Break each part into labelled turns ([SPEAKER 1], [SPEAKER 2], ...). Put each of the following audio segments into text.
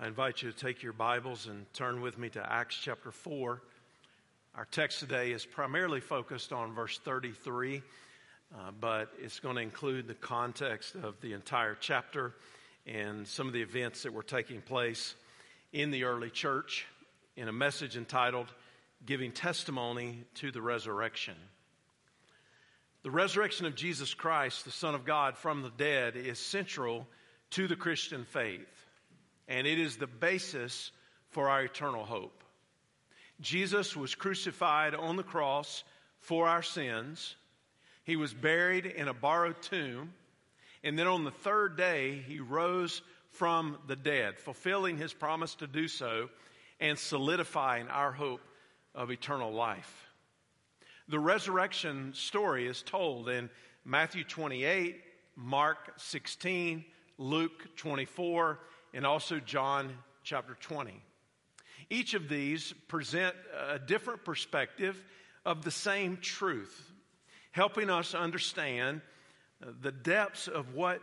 [SPEAKER 1] I invite you to take your Bibles and turn with me to Acts chapter 4. Our text today is primarily focused on verse 33, uh, but it's going to include the context of the entire chapter and some of the events that were taking place in the early church in a message entitled Giving Testimony to the Resurrection. The resurrection of Jesus Christ, the Son of God from the dead, is central to the Christian faith and it is the basis for our eternal hope. Jesus was crucified on the cross for our sins. He was buried in a borrowed tomb. And then on the third day, he rose from the dead, fulfilling his promise to do so and solidifying our hope of eternal life. The resurrection story is told in Matthew 28, Mark 16, Luke 24, and also John chapter 20. Each of these present a different perspective of the same truth, helping us understand the depths of what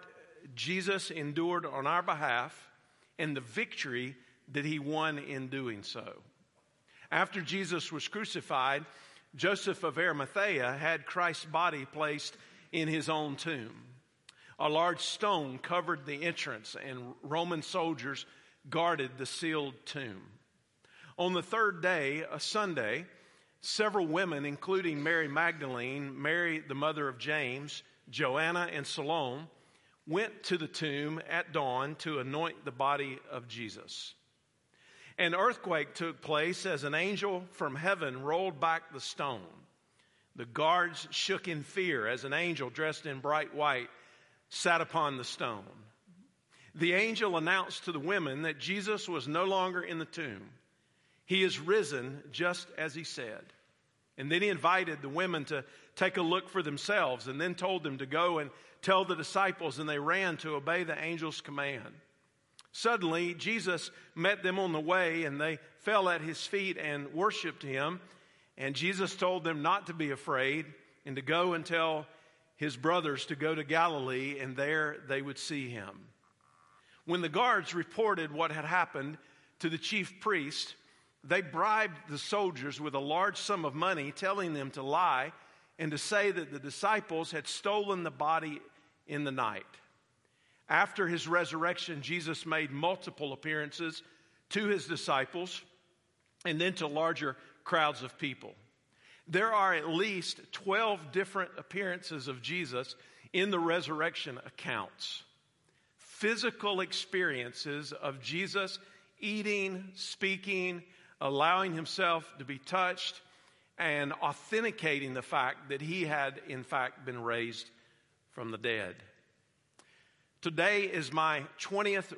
[SPEAKER 1] Jesus endured on our behalf and the victory that he won in doing so. After Jesus was crucified, Joseph of Arimathea had Christ's body placed in his own tomb. A large stone covered the entrance, and Roman soldiers guarded the sealed tomb. On the third day, a Sunday, several women, including Mary Magdalene, Mary, the mother of James, Joanna, and Salome, went to the tomb at dawn to anoint the body of Jesus. An earthquake took place as an angel from heaven rolled back the stone. The guards shook in fear as an angel dressed in bright white sat upon the stone. The angel announced to the women that Jesus was no longer in the tomb. He is risen just as he said. And then he invited the women to take a look for themselves and then told them to go and tell the disciples, and they ran to obey the angel's command. Suddenly, Jesus met them on the way, and they fell at his feet and worshiped him. And Jesus told them not to be afraid and to go and tell his brothers to go to Galilee, and there they would see him. When the guards reported what had happened to the chief priest, they bribed the soldiers with a large sum of money, telling them to lie and to say that the disciples had stolen the body in the night. After his resurrection, Jesus made multiple appearances to his disciples and then to larger crowds of people. There are at least 12 different appearances of Jesus in the resurrection accounts. Physical experiences of Jesus eating, speaking, allowing himself to be touched, and authenticating the fact that he had, in fact, been raised from the dead. Today is my 20th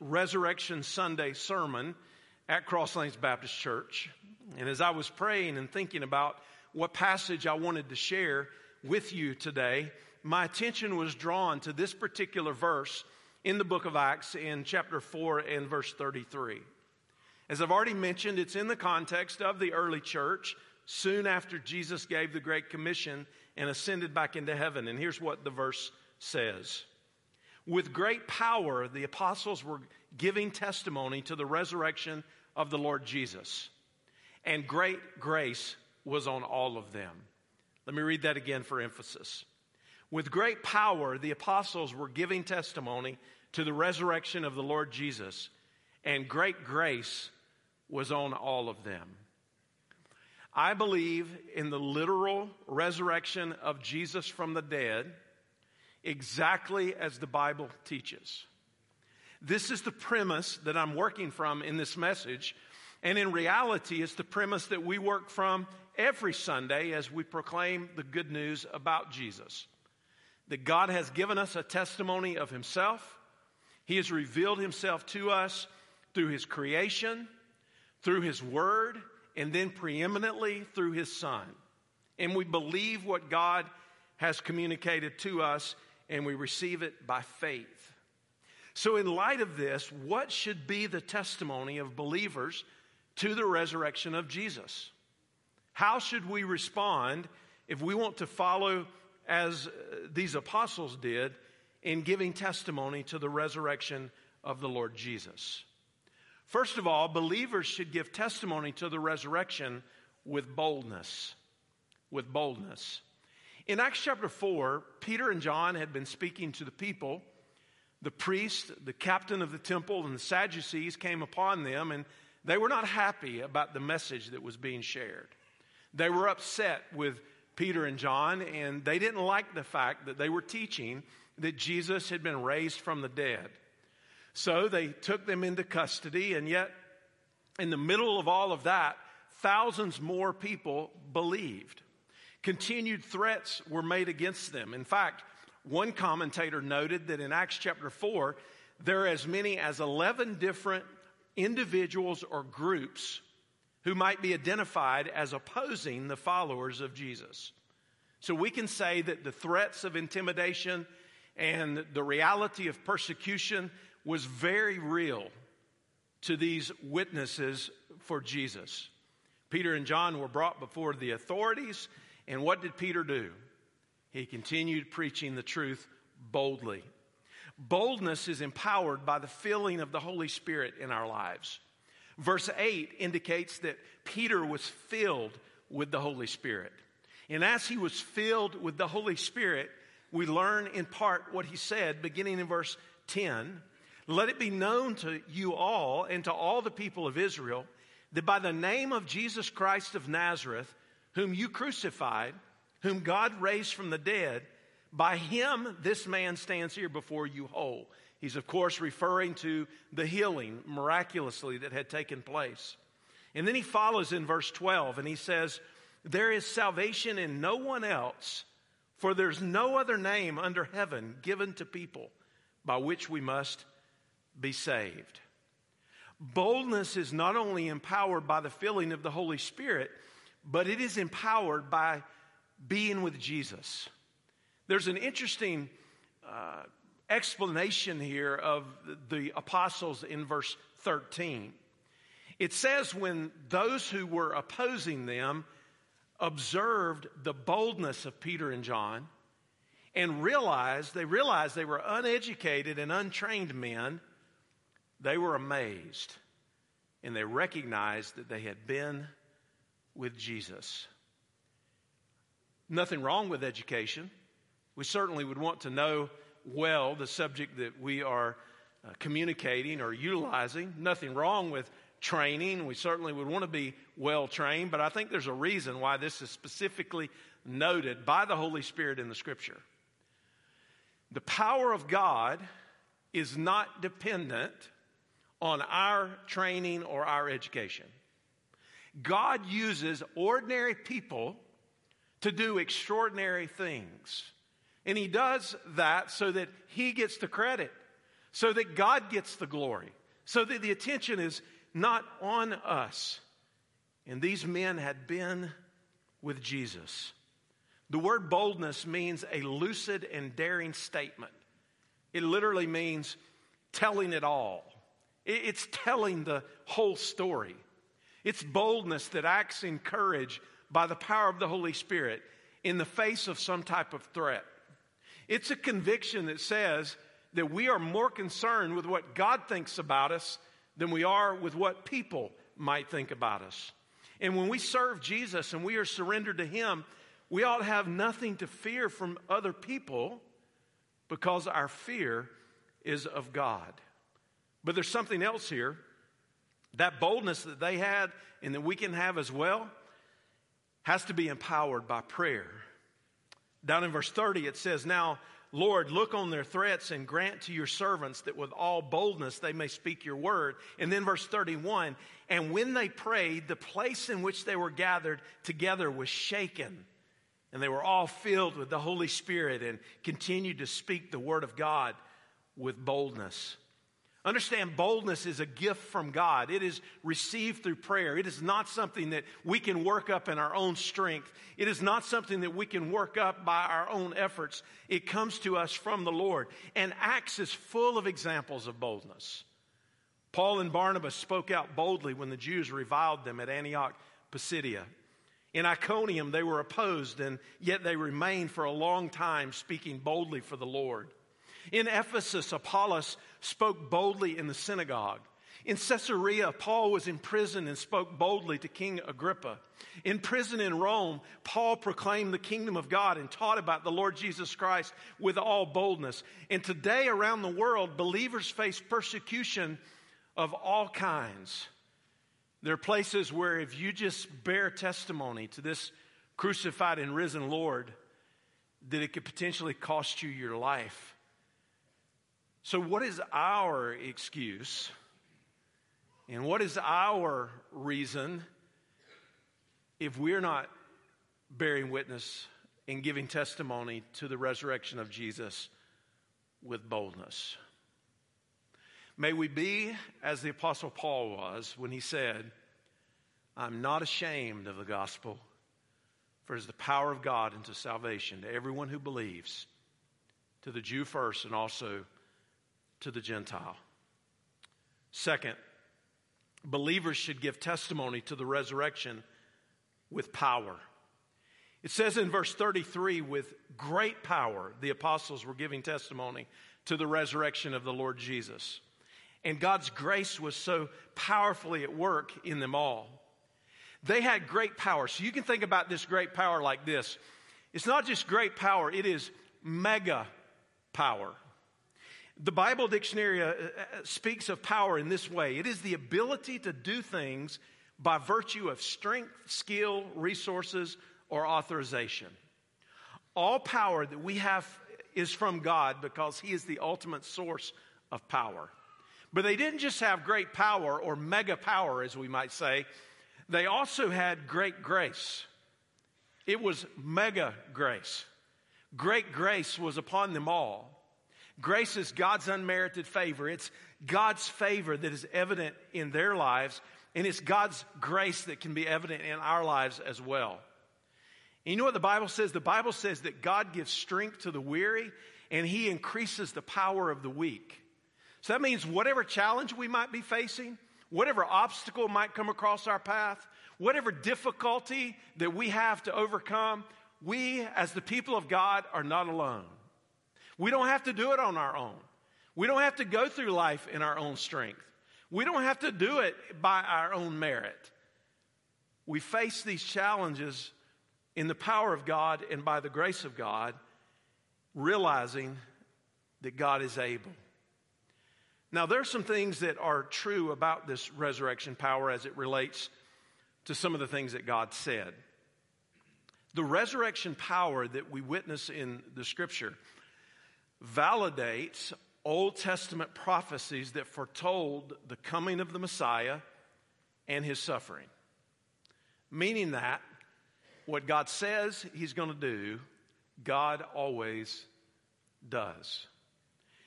[SPEAKER 1] Resurrection Sunday sermon at Crosslanes Baptist Church. And as I was praying and thinking about what passage I wanted to share with you today, my attention was drawn to this particular verse in the book of Acts in chapter 4 and verse 33. As I've already mentioned, it's in the context of the early church soon after Jesus gave the Great Commission and ascended back into heaven. And here's what the verse says With great power, the apostles were giving testimony to the resurrection of the Lord Jesus and great grace was on all of them. Let me read that again for emphasis. With great power, the apostles were giving testimony to the resurrection of the Lord Jesus, and great grace was on all of them. I believe in the literal resurrection of Jesus from the dead, exactly as the Bible teaches. This is the premise that I'm working from in this message and in reality, it's the premise that we work from every Sunday as we proclaim the good news about Jesus. That God has given us a testimony of Himself. He has revealed Himself to us through His creation, through His Word, and then preeminently through His Son. And we believe what God has communicated to us, and we receive it by faith. So, in light of this, what should be the testimony of believers to the resurrection of Jesus. How should we respond if we want to follow as uh, these apostles did in giving testimony to the resurrection of the Lord Jesus? First of all, believers should give testimony to the resurrection with boldness. With boldness. In Acts chapter 4, Peter and John had been speaking to the people. The priest, the captain of the temple, and the Sadducees came upon them, and they were not happy about the message that was being shared. They were upset with Peter and John, and they didn't like the fact that they were teaching that Jesus had been raised from the dead. So they took them into custody, and yet, in the middle of all of that, thousands more people believed. Continued threats were made against them. In fact, one commentator noted that in Acts chapter 4, there are as many as 11 different individuals or groups who might be identified as opposing the followers of Jesus. So we can say that the threats of intimidation and the reality of persecution was very real to these witnesses for Jesus. Peter and John were brought before the authorities, and what did Peter do? He continued preaching the truth boldly. Boldness is empowered by the filling of the Holy Spirit in our lives. Verse 8 indicates that Peter was filled with the Holy Spirit. And as he was filled with the Holy Spirit, we learn in part what he said beginning in verse 10 Let it be known to you all and to all the people of Israel that by the name of Jesus Christ of Nazareth, whom you crucified, whom God raised from the dead, by him this man stands here before you whole. He's, of course, referring to the healing miraculously that had taken place. And then he follows in verse 12 and he says, There is salvation in no one else, for there's no other name under heaven given to people by which we must be saved. Boldness is not only empowered by the filling of the Holy Spirit, but it is empowered by being with Jesus. There's an interesting uh, explanation here of the apostles in verse 13. It says, when those who were opposing them observed the boldness of Peter and John and realized, they realized they were uneducated and untrained men, they were amazed and they recognized that they had been with Jesus. Nothing wrong with education. We certainly would want to know well the subject that we are uh, communicating or utilizing. Nothing wrong with training. We certainly would want to be well trained, but I think there's a reason why this is specifically noted by the Holy Spirit in the Scripture. The power of God is not dependent on our training or our education. God uses ordinary people to do extraordinary things. And he does that so that he gets the credit, so that God gets the glory, so that the attention is not on us. And these men had been with Jesus. The word boldness means a lucid and daring statement. It literally means telling it all. It's telling the whole story. It's boldness that acts in courage by the power of the Holy Spirit in the face of some type of threat. It's a conviction that says that we are more concerned with what God thinks about us than we are with what people might think about us. And when we serve Jesus and we are surrendered to Him, we ought to have nothing to fear from other people because our fear is of God. But there's something else here. That boldness that they had and that we can have as well has to be empowered by prayer. Down in verse 30, it says, Now, Lord, look on their threats and grant to your servants that with all boldness they may speak your word. And then verse 31, and when they prayed, the place in which they were gathered together was shaken. And they were all filled with the Holy Spirit and continued to speak the word of God with boldness. Understand, boldness is a gift from God. It is received through prayer. It is not something that we can work up in our own strength. It is not something that we can work up by our own efforts. It comes to us from the Lord. And Acts is full of examples of boldness. Paul and Barnabas spoke out boldly when the Jews reviled them at Antioch, Pisidia. In Iconium, they were opposed, and yet they remained for a long time speaking boldly for the Lord. In Ephesus, Apollos spoke boldly in the synagogue. In Caesarea, Paul was in prison and spoke boldly to King Agrippa. In prison in Rome, Paul proclaimed the kingdom of God and taught about the Lord Jesus Christ with all boldness. And today, around the world, believers face persecution of all kinds. There are places where if you just bear testimony to this crucified and risen Lord, that it could potentially cost you your life. So, what is our excuse? And what is our reason if we're not bearing witness and giving testimony to the resurrection of Jesus with boldness? May we be as the Apostle Paul was when he said, I'm not ashamed of the gospel, for it is the power of God into salvation to everyone who believes, to the Jew first and also to the Gentile. Second, believers should give testimony to the resurrection with power. It says in verse 33 with great power, the apostles were giving testimony to the resurrection of the Lord Jesus. And God's grace was so powerfully at work in them all. They had great power. So you can think about this great power like this it's not just great power, it is mega power. The Bible dictionary uh, uh, speaks of power in this way it is the ability to do things by virtue of strength, skill, resources, or authorization. All power that we have is from God because He is the ultimate source of power. But they didn't just have great power or mega power, as we might say, they also had great grace. It was mega grace. Great grace was upon them all. Grace is God's unmerited favor. It's God's favor that is evident in their lives, and it's God's grace that can be evident in our lives as well. And you know what the Bible says? The Bible says that God gives strength to the weary and he increases the power of the weak. So that means whatever challenge we might be facing, whatever obstacle might come across our path, whatever difficulty that we have to overcome, we as the people of God are not alone. We don't have to do it on our own. We don't have to go through life in our own strength. We don't have to do it by our own merit. We face these challenges in the power of God and by the grace of God, realizing that God is able. Now, there are some things that are true about this resurrection power as it relates to some of the things that God said. The resurrection power that we witness in the scripture validates Old Testament prophecies that foretold the coming of the Messiah and his suffering. Meaning that what God says he's going to do, God always does.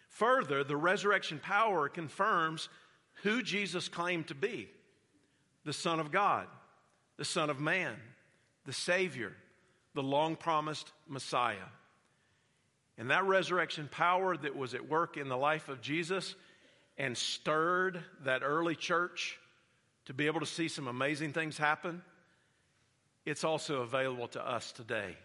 [SPEAKER 1] Further, the resurrection power confirms who Jesus claimed to be the Son of God, the Son of Man, the Savior, the long promised Messiah. And that resurrection power that was at work in the life of Jesus and stirred that early church to be able to see some amazing things happen, it's also available to us today.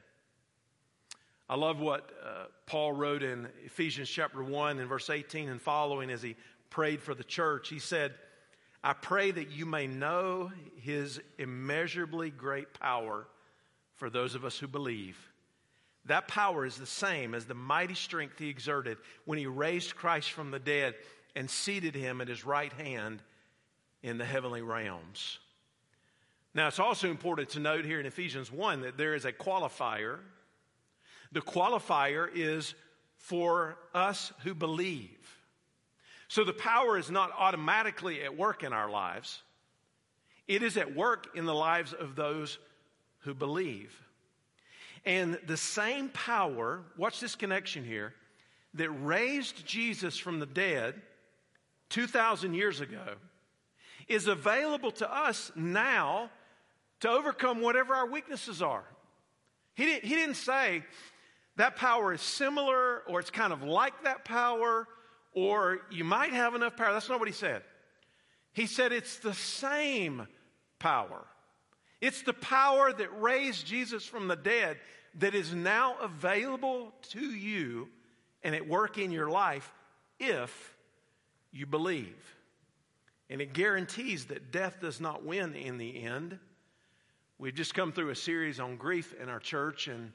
[SPEAKER 1] I love what uh, Paul wrote in Ephesians chapter 1 and verse 18 and following as he prayed for the church. He said, I pray that you may know his immeasurably great power for those of us who believe that power is the same as the mighty strength he exerted when he raised Christ from the dead and seated him at his right hand in the heavenly realms. Now, it's also important to note here in Ephesians 1 that there is a qualifier. The qualifier is for us who believe. So the power is not automatically at work in our lives, it is at work in the lives of those who believe. And the same power, watch this connection here, that raised Jesus from the dead 2,000 years ago is available to us now to overcome whatever our weaknesses are. He didn't, he didn't say that power is similar or it's kind of like that power or you might have enough power. That's not what he said. He said it's the same power. It's the power that raised Jesus from the dead that is now available to you and at work in your life if you believe. and it guarantees that death does not win in the end. We've just come through a series on grief in our church, and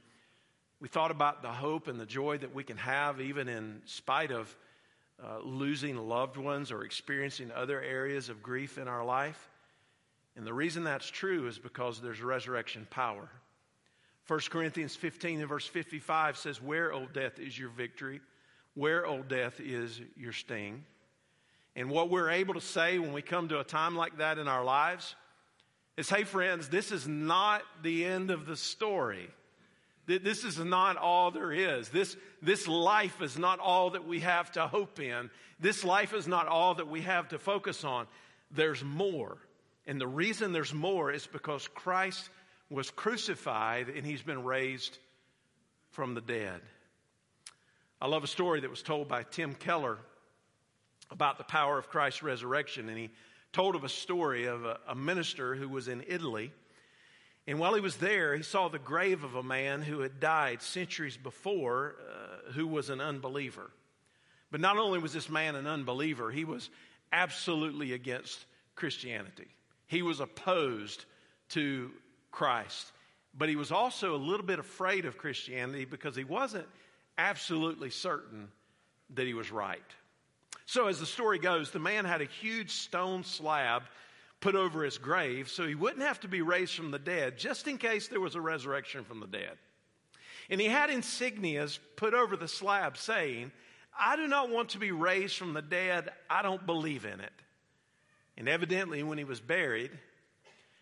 [SPEAKER 1] we thought about the hope and the joy that we can have even in spite of uh, losing loved ones or experiencing other areas of grief in our life. And the reason that's true is because there's resurrection power. 1 Corinthians 15 and verse 55 says, Where, O death, is your victory? Where, O death, is your sting? And what we're able to say when we come to a time like that in our lives is, Hey, friends, this is not the end of the story. This is not all there is. This, this life is not all that we have to hope in. This life is not all that we have to focus on. There's more. And the reason there's more is because Christ was crucified and he's been raised from the dead. I love a story that was told by Tim Keller about the power of Christ's resurrection. And he told of a story of a, a minister who was in Italy. And while he was there, he saw the grave of a man who had died centuries before, uh, who was an unbeliever. But not only was this man an unbeliever, he was absolutely against Christianity. He was opposed to Christ. But he was also a little bit afraid of Christianity because he wasn't absolutely certain that he was right. So, as the story goes, the man had a huge stone slab put over his grave so he wouldn't have to be raised from the dead, just in case there was a resurrection from the dead. And he had insignias put over the slab saying, I do not want to be raised from the dead. I don't believe in it. And evidently, when he was buried,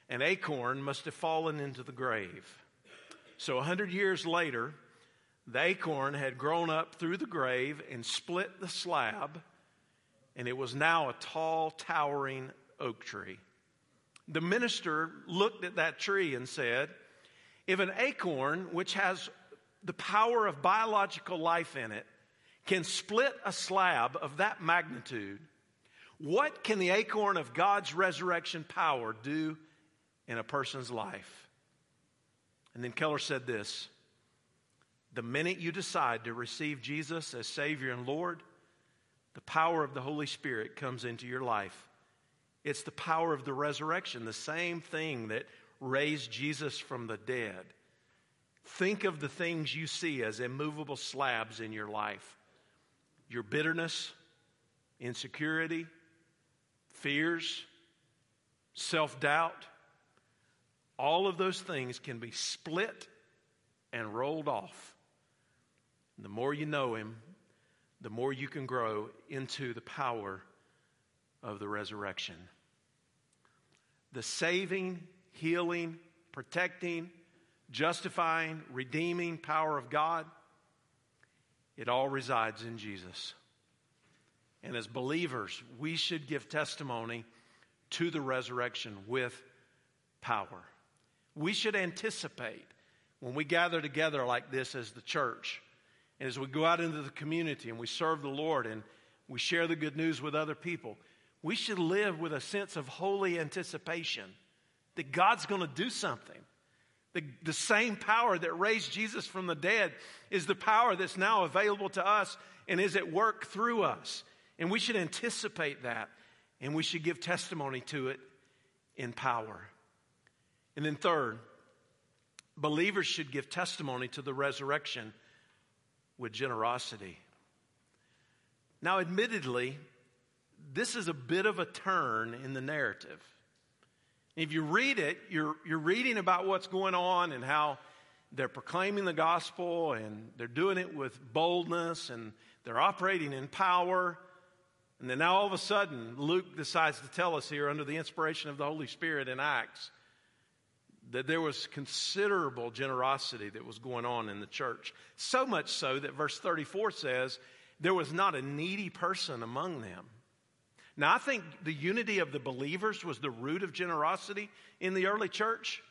[SPEAKER 1] an acorn must have fallen into the grave. So, a hundred years later, the acorn had grown up through the grave and split the slab, and it was now a tall, towering oak tree. The minister looked at that tree and said, If an acorn, which has the power of biological life in it, can split a slab of that magnitude, what can the acorn of God's resurrection power do in a person's life. And then Keller said this The minute you decide to receive Jesus as Savior and Lord, the power of the Holy Spirit comes into your life. It's the power of the resurrection, the same thing that raised Jesus from the dead. Think of the things you see as immovable slabs in your life your bitterness, insecurity, fears, self doubt all of those things can be split and rolled off. The more you know Him, the more you can grow into the power of the resurrection. The saving, healing, protecting, justifying, redeeming power of God, it all resides in Jesus. And as believers, we should give testimony to the resurrection with power we should anticipate when we gather together like this as the church, and as we go out into the community and we serve the Lord and we share the good news with other people, we should live with a sense of holy anticipation that God's going to do something. The, the same power that raised Jesus from the dead is the power that's now available to us and is at work through us. And we should anticipate that and we should give testimony to it in power. And then, third, believers should give testimony to the resurrection with generosity. Now, admittedly, this is a bit of a turn in the narrative. If you read it, you're, you're reading about what's going on and how they're proclaiming the gospel and they're doing it with boldness and they're operating in power. And then now all of a sudden, Luke decides to tell us here under the inspiration of the Holy Spirit in Acts that there was considerable generosity that was going on in the church. So much so that verse 34 says, there was not a needy person among them. Now, I think the unity of the believers was the root of generosity in the early church.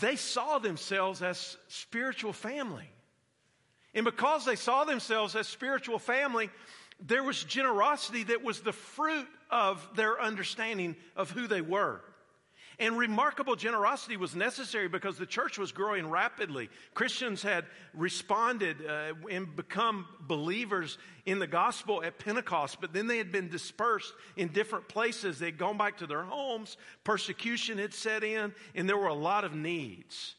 [SPEAKER 1] They saw themselves as spiritual family. And because they saw themselves as spiritual family, there was generosity that was the fruit of their understanding of who they were. And remarkable generosity was necessary because the church was growing rapidly. Christians had responded uh, and become believers in the gospel at Pentecost, but then they had been dispersed in different places. They'd gone back to their homes, persecution had set in, and there were a lot of needs.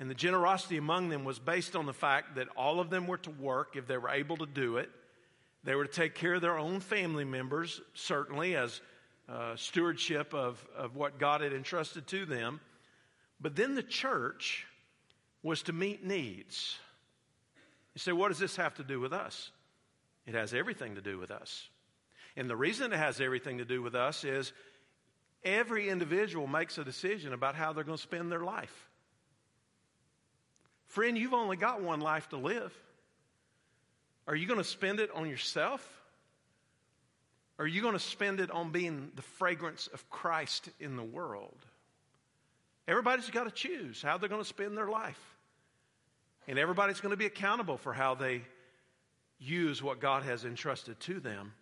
[SPEAKER 1] And the generosity among them was based on the fact that all of them were to work if they were able to do it. They were to take care of their own family members, certainly, as uh, stewardship of, of what God had entrusted to them. But then the church was to meet needs. You say, what does this have to do with us? It has everything to do with us. And the reason it has everything to do with us is every individual makes a decision about how they're going to spend their life. Friend, you've only got one life to live. Are you going to spend it on yourself? Are you going to spend it on being the fragrance of Christ in the world? Everybody's got to choose how they're going to spend their life. And everybody's going to be accountable for how they use what God has entrusted to them.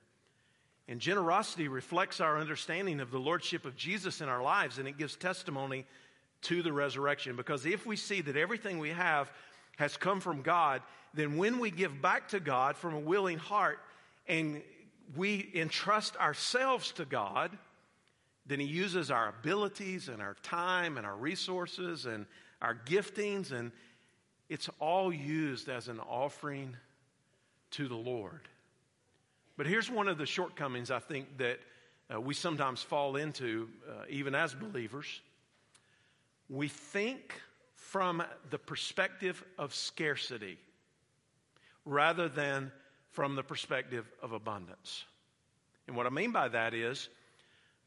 [SPEAKER 1] And generosity reflects our understanding of the Lordship of Jesus in our lives, and it gives testimony to the resurrection. Because if we see that everything we have has come from God, then when we give back to God from a willing heart and we entrust ourselves to God, then He uses our abilities and our time and our resources and our giftings, and it's all used as an offering to the Lord. But here's one of the shortcomings I think that uh, we sometimes fall into, uh, even as believers. We think from the perspective of scarcity rather than from the perspective of abundance. And what I mean by that is,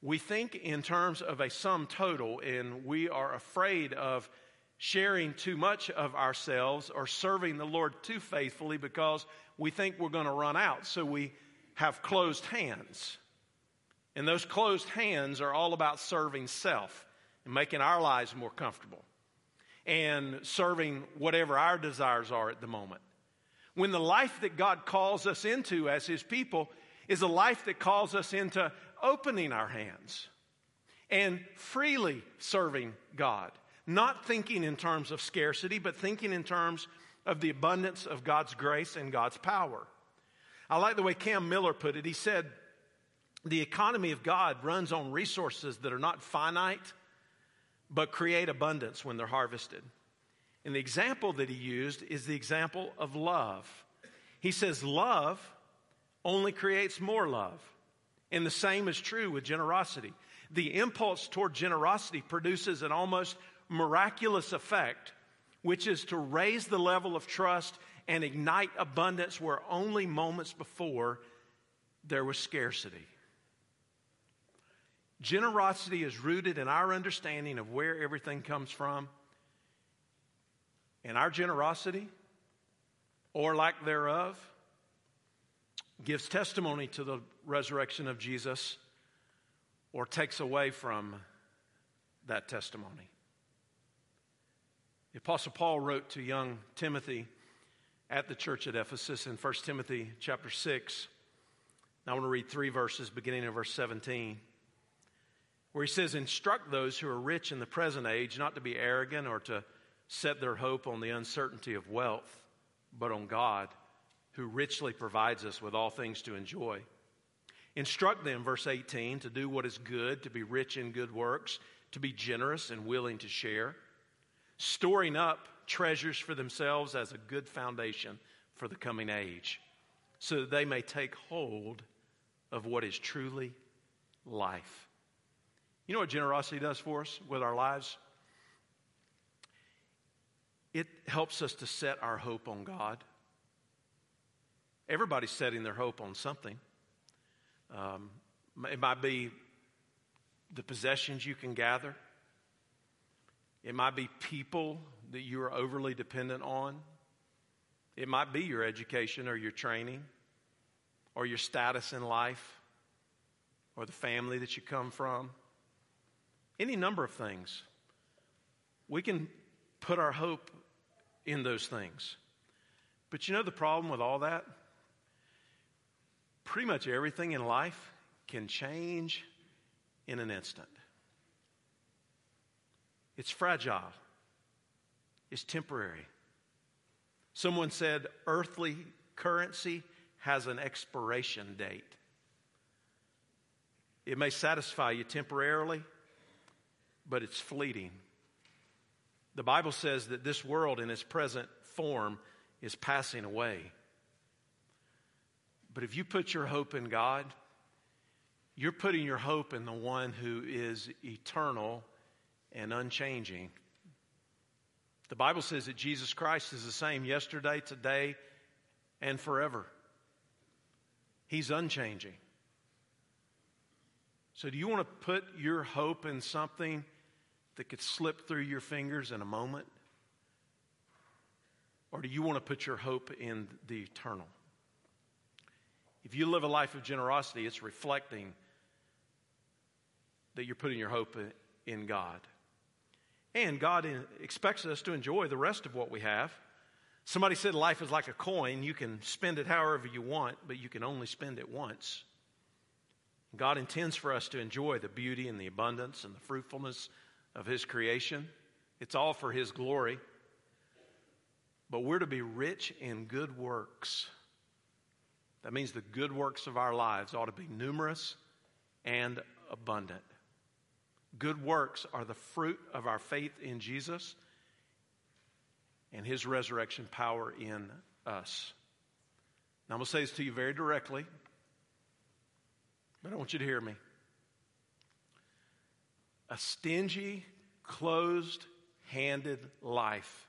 [SPEAKER 1] we think in terms of a sum total, and we are afraid of sharing too much of ourselves or serving the Lord too faithfully because we think we're going to run out. So we have closed hands. And those closed hands are all about serving self and making our lives more comfortable and serving whatever our desires are at the moment when the life that God calls us into as His people is a life that calls us into opening our hands and freely serving God. Not thinking in terms of scarcity, but thinking in terms of the abundance of God's grace and God's power. I like the way Cam Miller put it. He said, The economy of God runs on resources that are not finite, but create abundance when they're harvested. And the example that he used is the example of love. He says, Love only creates more love. And the same is true with generosity. The impulse toward generosity produces an almost miraculous effect, which is to raise the level of trust and ignite abundance where only moments before there was scarcity. Generosity is rooted in our understanding of where everything comes from and our generosity, or lack thereof, gives testimony to the resurrection of Jesus or takes away from that testimony. The Apostle Paul wrote to young Timothy at the church at Ephesus in 1 Timothy chapter 6. Now I want to read three verses beginning in verse 17, where he says, Instruct those who are rich in the present age not to be arrogant or to set their hope on the uncertainty of wealth, but on God, who richly provides us with all things to enjoy. Instruct them, verse 18, to do what is good, to be rich in good works, to be generous and willing to share, storing up treasures for themselves as a good foundation for the coming age, so that they may take hold of what is truly life. You know what generosity does for us with our lives? it helps us to set our hope on God. Everybody's setting their hope on something. Um, it might be the possessions you can gather, it might be people that you are overly dependent on, it might be your education or your training or your status in life or the family that you come from. Any number of things. We can put our hope in those things. But you know the problem with all that? Pretty much everything in life can change in an instant. it's fragile, it's temporary. Someone said earthly currency has an expiration date. It may satisfy you temporarily, but it's fleeting. The Bible says that this world in its present form is passing away. But if you put your hope in God, you're putting your hope in the one who is eternal and unchanging. The Bible says that Jesus Christ is the same yesterday, today, and forever. He's unchanging. So, do you want to put your hope in something that could slip through your fingers in a moment? Or do you want to put your hope in the eternal? If you live a life of generosity, it's reflecting that you're putting your hope in God. And God expects us to enjoy the rest of what we have. Somebody said life is like a coin. You can spend it however you want, but you can only spend it once. God intends for us to enjoy the beauty and the abundance and the fruitfulness of His creation. It's all for His glory. But we're to be rich in good works. That means the good works of our lives ought to be numerous and abundant. Good works are the fruit of our faith in Jesus and His resurrection power in us. Now, I'm going to say this to you very directly. But I want you to hear me. A stingy, closed handed life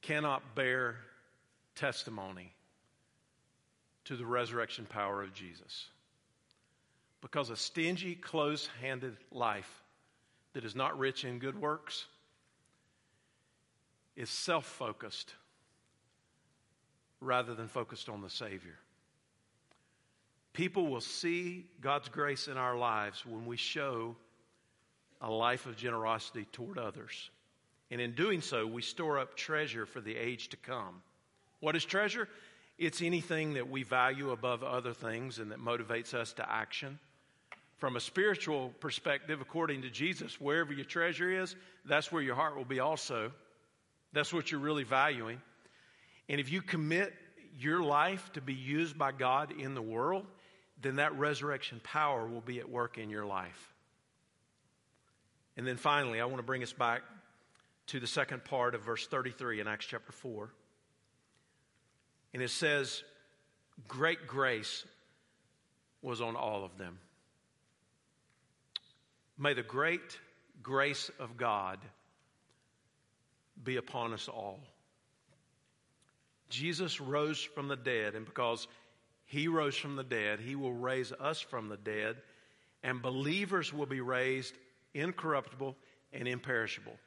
[SPEAKER 1] cannot bear testimony to the resurrection power of Jesus. Because a stingy, close handed life that is not rich in good works is self focused rather than focused on the Savior. People will see God's grace in our lives when we show a life of generosity toward others. And in doing so, we store up treasure for the age to come. What is treasure? It's anything that we value above other things and that motivates us to action. From a spiritual perspective, according to Jesus, wherever your treasure is, that's where your heart will be also. That's what you're really valuing. And if you commit your life to be used by God in the world, then that resurrection power will be at work in your life. And then finally, I want to bring us back to the second part of verse 33 in Acts chapter 4. And it says, Great grace was on all of them. May the great grace of God be upon us all. Jesus rose from the dead, and because he rose from the dead. He will raise us from the dead, and believers will be raised incorruptible and imperishable.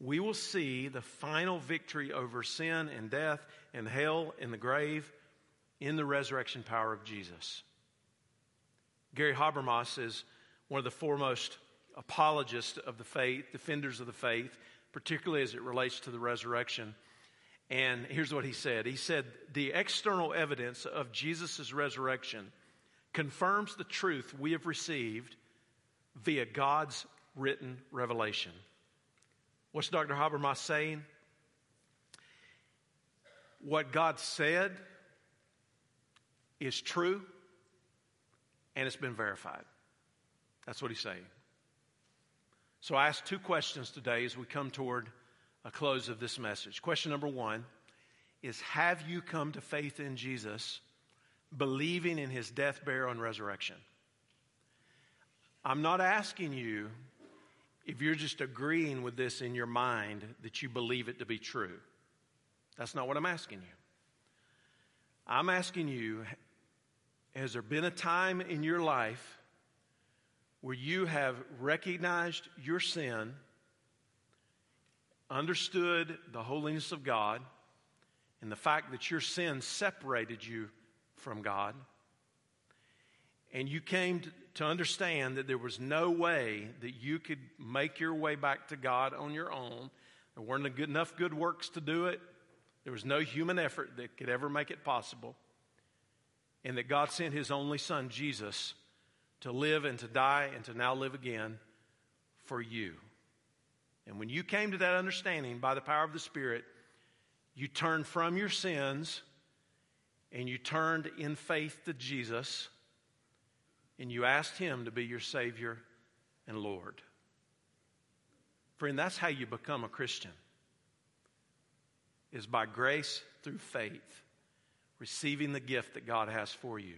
[SPEAKER 1] We will see the final victory over sin and death and hell and the grave in the resurrection power of Jesus. Gary Habermas is one of the foremost apologists of the faith, defenders of the faith, particularly as it relates to the resurrection. And here's what he said He said, The external evidence of Jesus' resurrection confirms the truth we have received via God's written revelation. What's Dr. Habermas saying? What God said is true and it's been verified. That's what he's saying. So I ask two questions today as we come toward a close of this message. Question number one is Have you come to faith in Jesus, believing in his death, burial, and resurrection? I'm not asking you if you're just agreeing with this in your mind that you believe it to be true. That's not what I'm asking you. I'm asking you Has there been a time in your life where you have recognized your sin? Understood the holiness of God and the fact that your sin separated you from God, and you came to understand that there was no way that you could make your way back to God on your own. There weren't enough good works to do it. There was no human effort that could ever make it possible. And that God sent His only Son, Jesus, to live and to die and to now live again for you. And when you came to that understanding by the power of the Spirit, you turned from your sins and you turned in faith to Jesus and you asked Him to be your Savior and Lord. Friend, that's how you become a Christian. Is by grace through faith, receiving the gift that God has for you.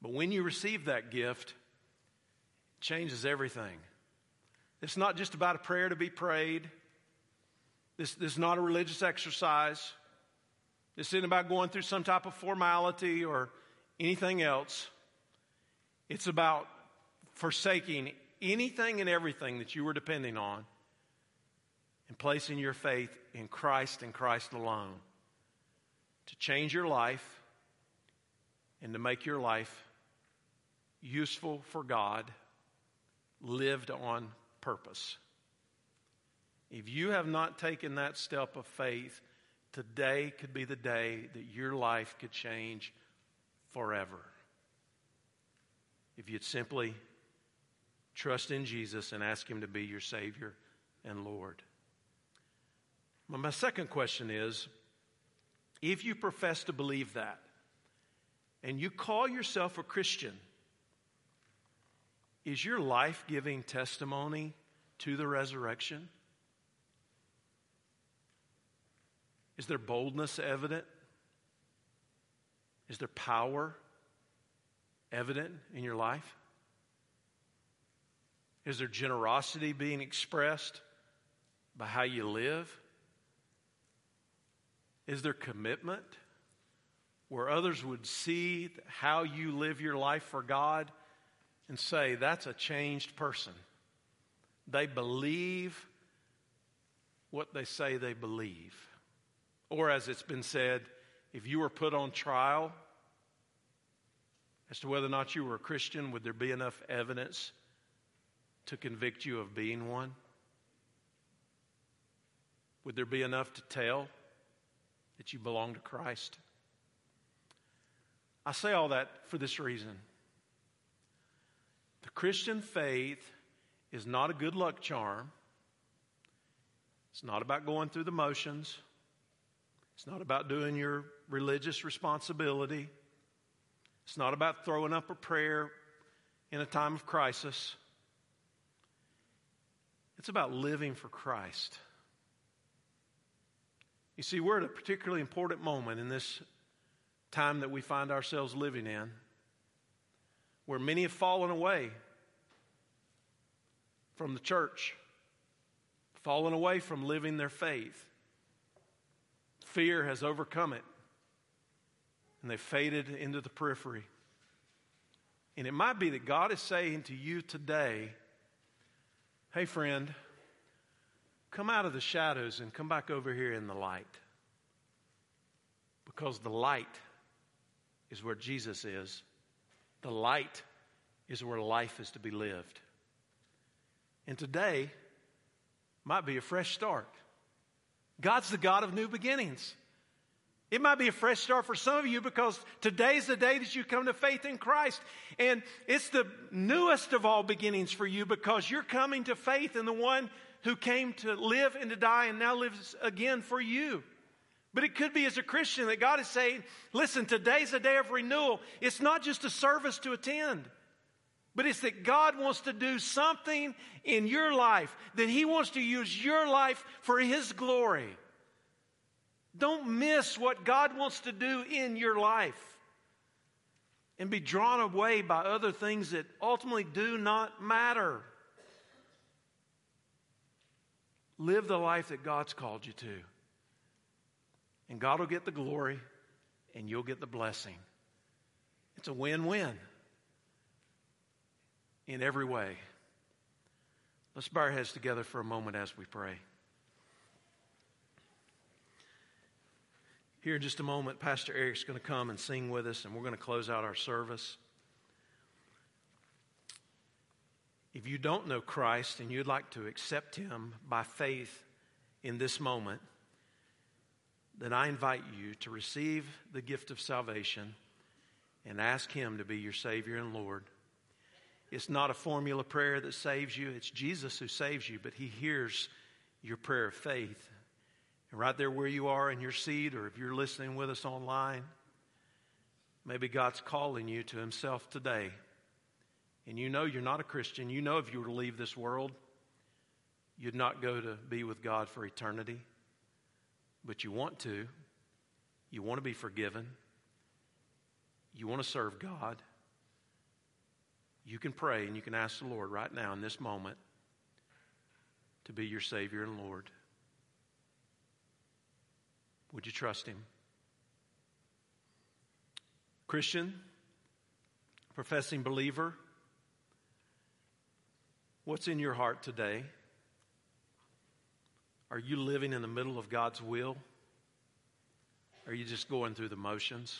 [SPEAKER 1] But when you receive that gift, it changes everything. It's not just about a prayer to be prayed. This, this is not a religious exercise. This isn't about going through some type of formality or anything else. It's about forsaking anything and everything that you were depending on and placing your faith in Christ and Christ alone to change your life and to make your life useful for God, lived on purpose. If you have not taken that step of faith, today could be the day that your life could change forever. If you'd simply trust in Jesus and ask Him to be your Savior and Lord. My second question is if you profess to believe that and you call yourself a Christian, is your life giving testimony to the resurrection? Is there boldness evident? Is there power evident in your life? Is there generosity being expressed by how you live? Is there commitment where others would see how you live your life for God and say, that's a changed person? They believe what they say they believe. Or, as it's been said, if you were put on trial as to whether or not you were a Christian, would there be enough evidence to convict you of being one? Would there be enough to tell that you belong to Christ? I say all that for this reason. The Christian faith is not a good luck charm. It's not about going through the motions. It's not about doing your religious responsibility. It's not about throwing up a prayer in a time of crisis. It's about living for Christ. You see, we're at a particularly important moment in this time that we find ourselves living in where many have fallen away from the church, fallen away from living their faith. Fear has overcome it, and they've faded into the periphery. And it might be that God is saying to you today, Hey, friend, come out of the shadows and come back over here in the light. Because the light is where Jesus is, the light is where life is to be lived. And today might be a fresh start. God's the God of new beginnings. It might be a fresh start for some of you because today's the day that you come to faith in Christ. And it's the newest of all beginnings for you because you're coming to faith in the one who came to live and to die and now lives again for you. But it could be as a Christian that God is saying, listen, today's a day of renewal. It's not just a service to attend, but it's that God wants to do something in your life, that He wants to use your life for His glory. Don't miss what God wants to do in your life and be drawn away by other things that ultimately do not matter. Live the life that God's called you to. And God will get the glory and you'll get the blessing. It's a win win in every way. Let's bow our heads together for a moment as we pray. Here in just a moment, Pastor Eric's going to come and sing with us, and we're going to close out our service. If you don't know Christ and you'd like to accept Him by faith in this moment, then I invite you to receive the gift of salvation and ask Him to be your Savior and Lord. It's not a formula prayer that saves you, it's Jesus who saves you, but He hears your prayer of faith. And right there where you are in your seat, or if you're listening with us online, maybe God's calling you to Himself today. And you know you're not a Christian. You know if you were to leave this world, you'd not go to be with God for eternity. But you want to. You want to be forgiven. You want to serve God you can pray and you can ask the Lord right now in this moment to be your Savior and Lord. Would you trust Him? Christian, professing believer, what's in your heart today? Are you living in the middle of God's will? Are you just going through the motions?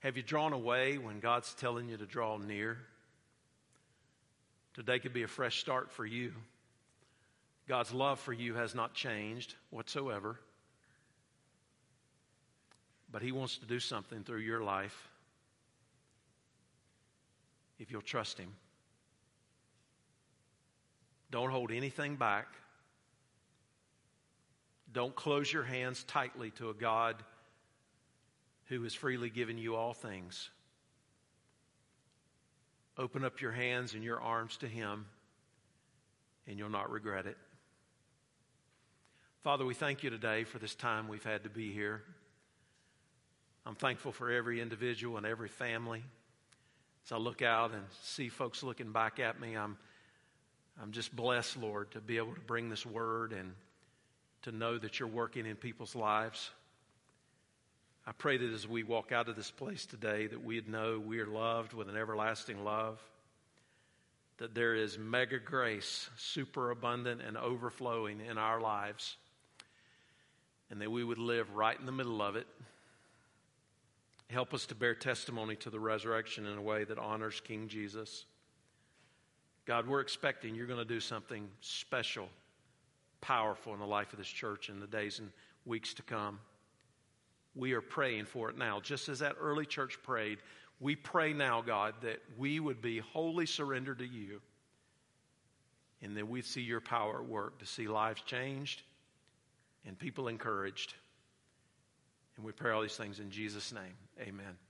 [SPEAKER 1] Have you drawn away when God's telling you to draw near? Today could be a fresh start for you. God's love for you has not changed whatsoever. But He wants to do something through your life if you'll trust Him. Don't hold anything back. Don't close your hands tightly to a God who has freely given you all things. Open up your hands and your arms to Him, and you'll not regret it. Father, we thank you today for this time we've had to be here. I'm thankful for every individual and every family. As I look out and see folks looking back at me, I'm, I'm just blessed, Lord, to be able to bring this word and to know that you're working in people's lives. I pray that as we walk out of this place today, that we'd know we are loved with an everlasting love, that there is mega grace, super abundant and overflowing in our lives, and that we would live right in the middle of it. Help us to bear testimony to the resurrection in a way that honors King Jesus. God, we're expecting you're going to do something special, powerful in the life of this church in the days and weeks to come we are praying for it now. Just as that early church prayed, we pray now, God, that we would be wholly surrendered to you and that we'd see your power at work to see lives changed and people encouraged. And we pray all these things in Jesus' name. Amen.